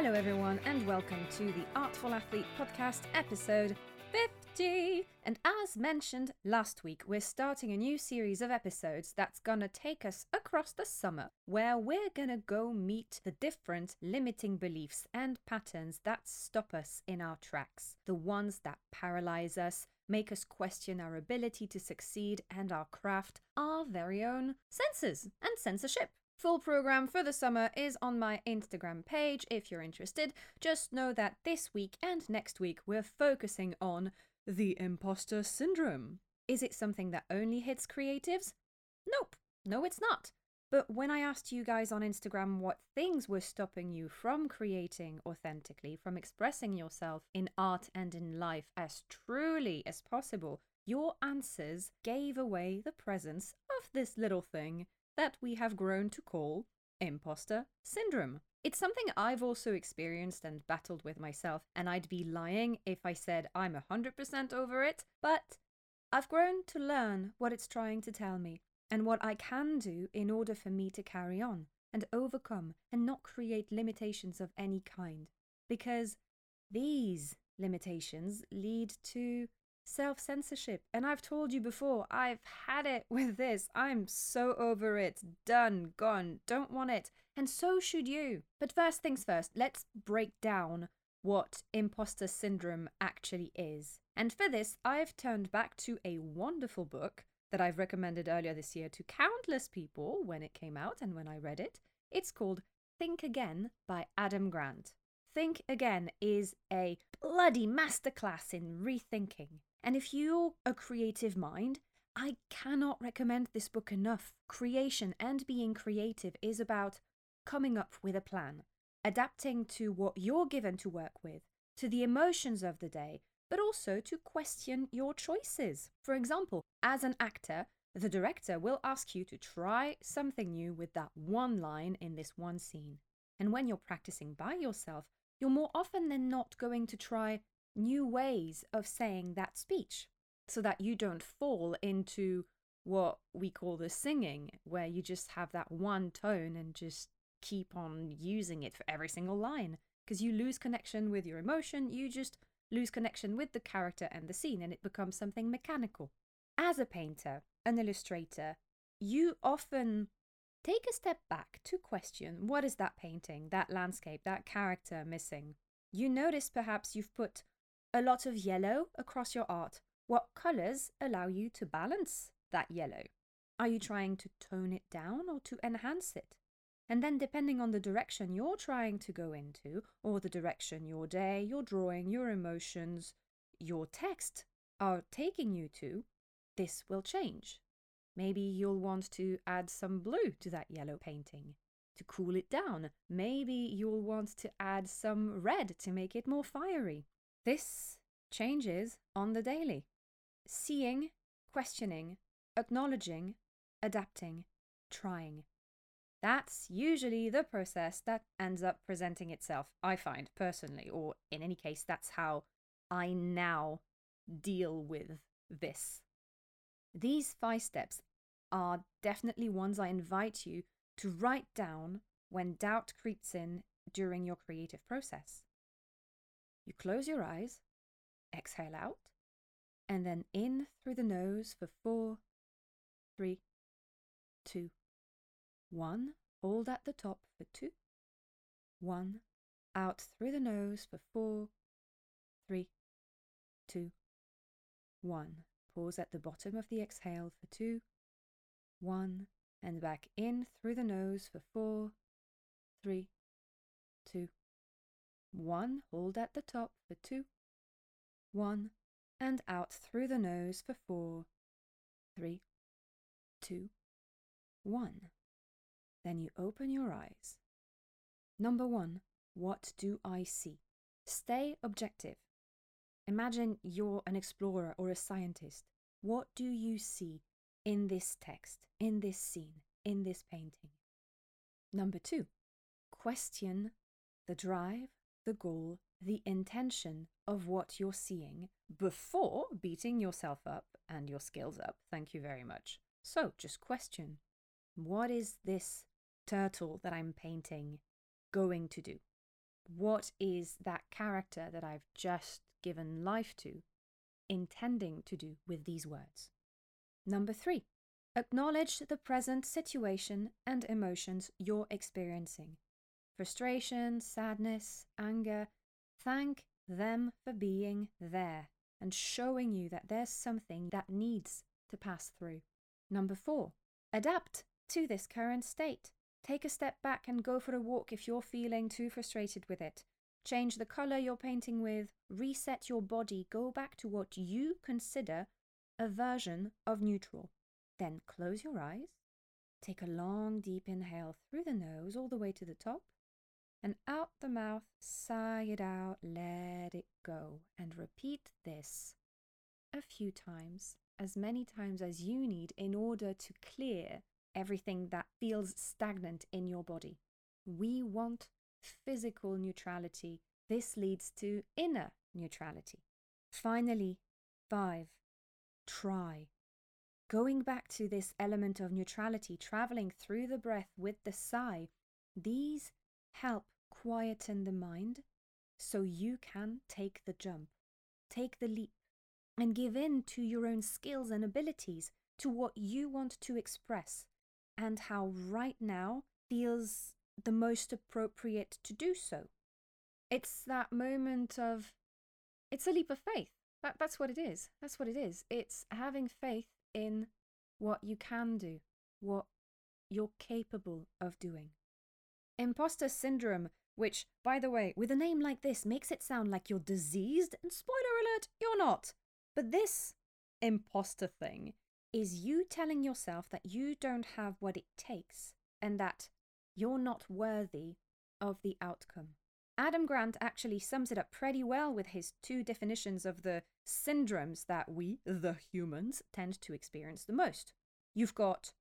Hello, everyone, and welcome to the Artful Athlete podcast, episode 50. And as mentioned last week, we're starting a new series of episodes that's gonna take us across the summer, where we're gonna go meet the different limiting beliefs and patterns that stop us in our tracks, the ones that paralyze us, make us question our ability to succeed and our craft, our very own senses and censorship. Full program for the summer is on my Instagram page if you're interested. Just know that this week and next week we're focusing on the imposter syndrome. Is it something that only hits creatives? Nope, no, it's not. But when I asked you guys on Instagram what things were stopping you from creating authentically, from expressing yourself in art and in life as truly as possible, your answers gave away the presence of this little thing that we have grown to call imposter syndrome. It's something I've also experienced and battled with myself, and I'd be lying if I said I'm 100% over it, but I've grown to learn what it's trying to tell me and what I can do in order for me to carry on and overcome and not create limitations of any kind. Because these limitations lead to self censorship. And I've told you before, I've had it with this. I'm so over it. Done, gone, don't want it. And so should you. But first things first, let's break down what imposter syndrome actually is. And for this, I've turned back to a wonderful book that I've recommended earlier this year to countless people when it came out and when I read it. It's called Think Again by Adam Grant. Think Again is a bloody masterclass in rethinking. And if you're a creative mind, I cannot recommend this book enough. Creation and being creative is about coming up with a plan, adapting to what you're given to work with, to the emotions of the day, but also to question your choices. For example, as an actor, the director will ask you to try something new with that one line in this one scene. And when you're practicing by yourself, you're more often than not going to try new ways of saying that speech so that you don't fall into what we call the singing, where you just have that one tone and just keep on using it for every single line. Because you lose connection with your emotion, you just lose connection with the character and the scene, and it becomes something mechanical. As a painter, an illustrator, you often take a step back to question what is that painting, that landscape, that character missing. You notice perhaps you've put a lot of yellow across your art. What colors allow you to balance that yellow? Are you trying to tone it down or to enhance it? And then, depending on the direction you're trying to go into, or the direction your day, your drawing, your emotions, your text are taking you to, this will change. Maybe you'll want to add some blue to that yellow painting to cool it down. Maybe you'll want to add some red to make it more fiery. This changes on the daily. Seeing, questioning, acknowledging, adapting, trying. That's usually the process that ends up presenting itself, I find personally, or in any case, that's how I now deal with this. These five steps are definitely ones I invite you to write down when doubt creeps in during your creative process. You close your eyes, exhale out, and then in through the nose for four, three, two, one. Hold at the top for two, one. Out through the nose for four, three, two, one. Pause at the bottom of the exhale for two, one, and back in through the nose for four, three, two, one, hold at the top for two, one, and out through the nose for four, three, two, one. Then you open your eyes. Number one, what do I see? Stay objective. Imagine you're an explorer or a scientist. What do you see in this text, in this scene, in this painting? Number two, question the drive, the goal, the intention of what you're seeing before beating yourself up and your skills up. Thank you very much. So just question what is this turtle that I'm painting going to do? what is that character that I've just given life to intending to do with these words? Number three, acknowledge the present situation and emotions you're experiencing. Frustration, sadness, anger. Thank them for being there and showing you that there's something that needs to pass through. Number four, adapt to this current state. Take a step back and go for a walk if you're feeling too frustrated with it. Change the color you're painting with, reset your body, go back to what you consider a version of neutral. Then close your eyes, take a long, deep inhale through the nose all the way to the top, and out the mouth, sigh it out, let it go, and repeat this a few times, as many times as you need in order to clear everything that feels stagnant in your body. We want physical neutrality. This leads to inner neutrality. Finally, five, try. Going back to this element of neutrality, traveling through the breath with the sigh, these help quieten the mind so you can take the jump, take the leap, and give in to your own skills and abilities, to what you want to express, and how right now feels the most appropriate to do so. It's that moment of, it's a leap of faith. That, that's what it is. That's what it is. It's having faith in what you can do, what you're capable of doing. Imposter syndrome, which, by the way, with a name like this makes it sound like you're diseased, and spoiler alert, you're not. But this imposter thing is you telling yourself that you don't have what it takes and that you're not worthy of the outcome. Adam Grant actually sums it up pretty well with his two definitions of the syndromes that we, the humans, tend to experience the most. You've got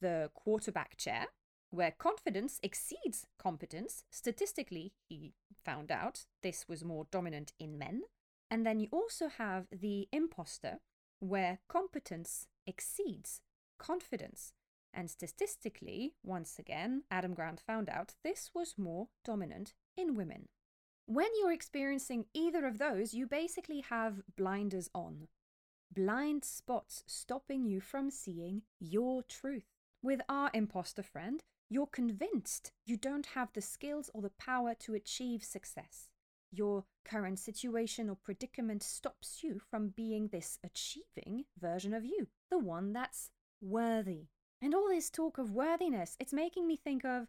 the quarterback chair, where confidence exceeds competence. Statistically, he found out this was more dominant in men. And then you also have the imposter, where competence exceeds confidence. And statistically, once again, Adam Grant found out this was more dominant in women. When you're experiencing either of those, you basically have blinders on. Blind spots stopping you from seeing your truth. With our imposter friend, you're convinced you don't have the skills or the power to achieve success. Your current situation or predicament stops you from being this achieving version of you, the one that's worthy. And all this talk of worthiness, it's making me think of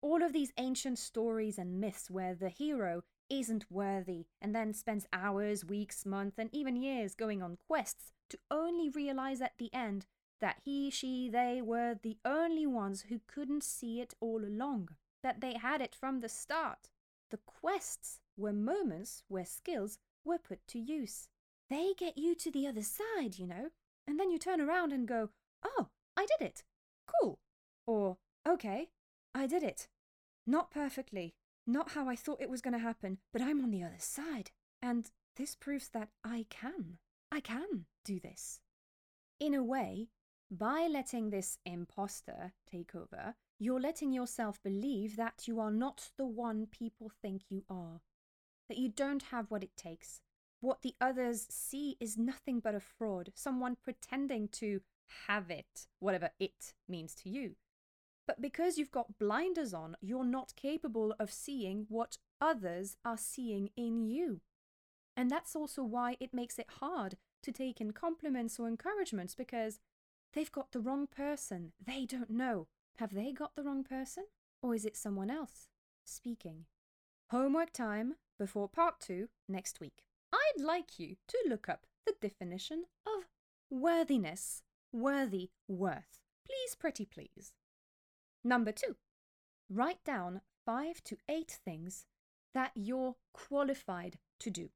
all of these ancient stories and myths where the hero isn't worthy and then spends hours, weeks, months, and even years going on quests to only realize at the end that he, she, they were the only ones who couldn't see it all along, that they had it from the start. The quests were moments where skills were put to use. They get you to the other side, you know, and then you turn around and go, oh, I did it. Cool. Or, okay, I did it. Not perfectly, not how I thought it was going to happen, but I'm on the other side. And this proves that I can. I can do this. In a way, by letting this imposter take over, you're letting yourself believe that you are not the one people think you are, that you don't have what it takes. What the others see is nothing but a fraud, someone pretending to have it, whatever it means to you. But because you've got blinders on, you're not capable of seeing what others are seeing in you. And that's also why it makes it hard to take in compliments or encouragements because they've got the wrong person. They don't know. Have they got the wrong person? Or is it someone else speaking? Homework time before part two next week. I'd like you to look up the definition of worthiness. Worthy, worth. Please, pretty please. Number two, write down five to eight things that you're qualified to do.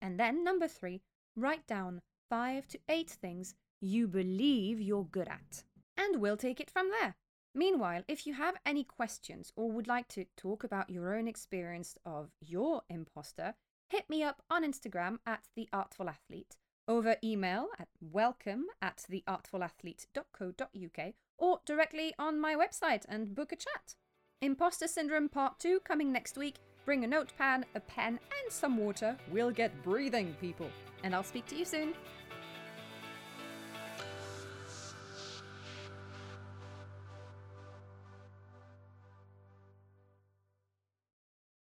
And then number three, write down five to eight things you believe you're good at. And we'll take it from there. Meanwhile, if you have any questions or would like to talk about your own experience of your imposter, hit me up on Instagram at The Artful Athlete, over email at welcome at theartfulathlete.co.uk, or directly on my website and book a chat. Imposter Syndrome Part 2 coming next week bring a notepad, a pen, and some water. We'll get breathing, people. And I'll speak to you soon.